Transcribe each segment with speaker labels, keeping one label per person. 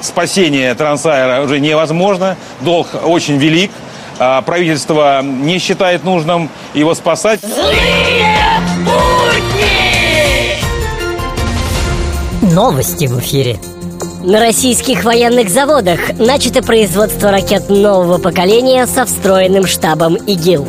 Speaker 1: Спасение Трансайра уже невозможно, долг очень велик. А, правительство не считает нужным его спасать.
Speaker 2: Злые будни!
Speaker 3: Новости в эфире. На российских военных заводах начато производство ракет нового поколения со встроенным штабом ИГИЛ.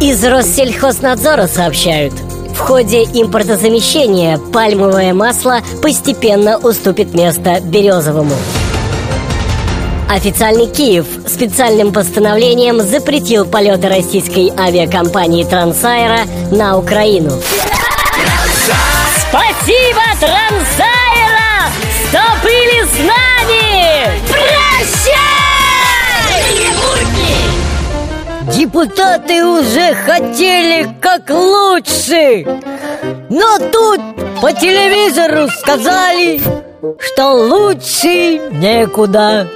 Speaker 3: Из Россельхознадзора сообщают, в ходе импортозамещения пальмовое масло постепенно уступит место березовому. Официальный Киев специальным постановлением запретил полеты российской авиакомпании Трансайра на Украину. Спасибо, Трансайра, что Депутаты уже хотели как лучше Но тут по телевизору сказали, что лучше некуда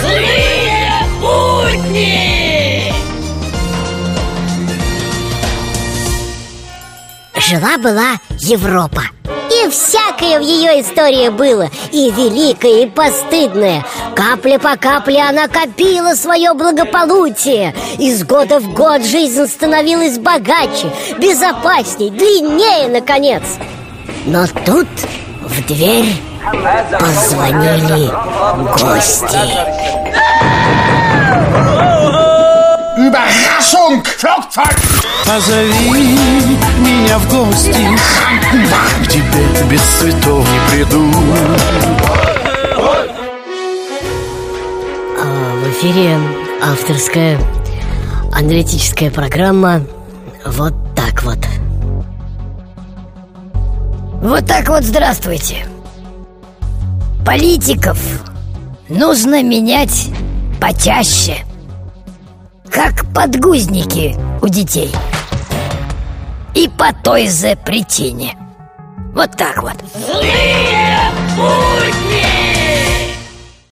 Speaker 2: Злые будни!
Speaker 4: Жила-была Европа. Всякое в ее истории было. И великое, и постыдное. Капля по капле она копила свое благополучие. Из года в год жизнь становилась богаче Безопасней, длиннее, наконец. Но тут в дверь позвонили гости.
Speaker 5: Überraschung! Flugzeug!
Speaker 6: Позови меня в гости К тебе без цветов не приду
Speaker 3: А, В эфире авторская аналитическая программа «Вот так вот». Вот так вот здравствуйте. Политиков нужно менять почаще, как подгузники у детей. И по той же причине. Вот так вот.
Speaker 2: Злые будни!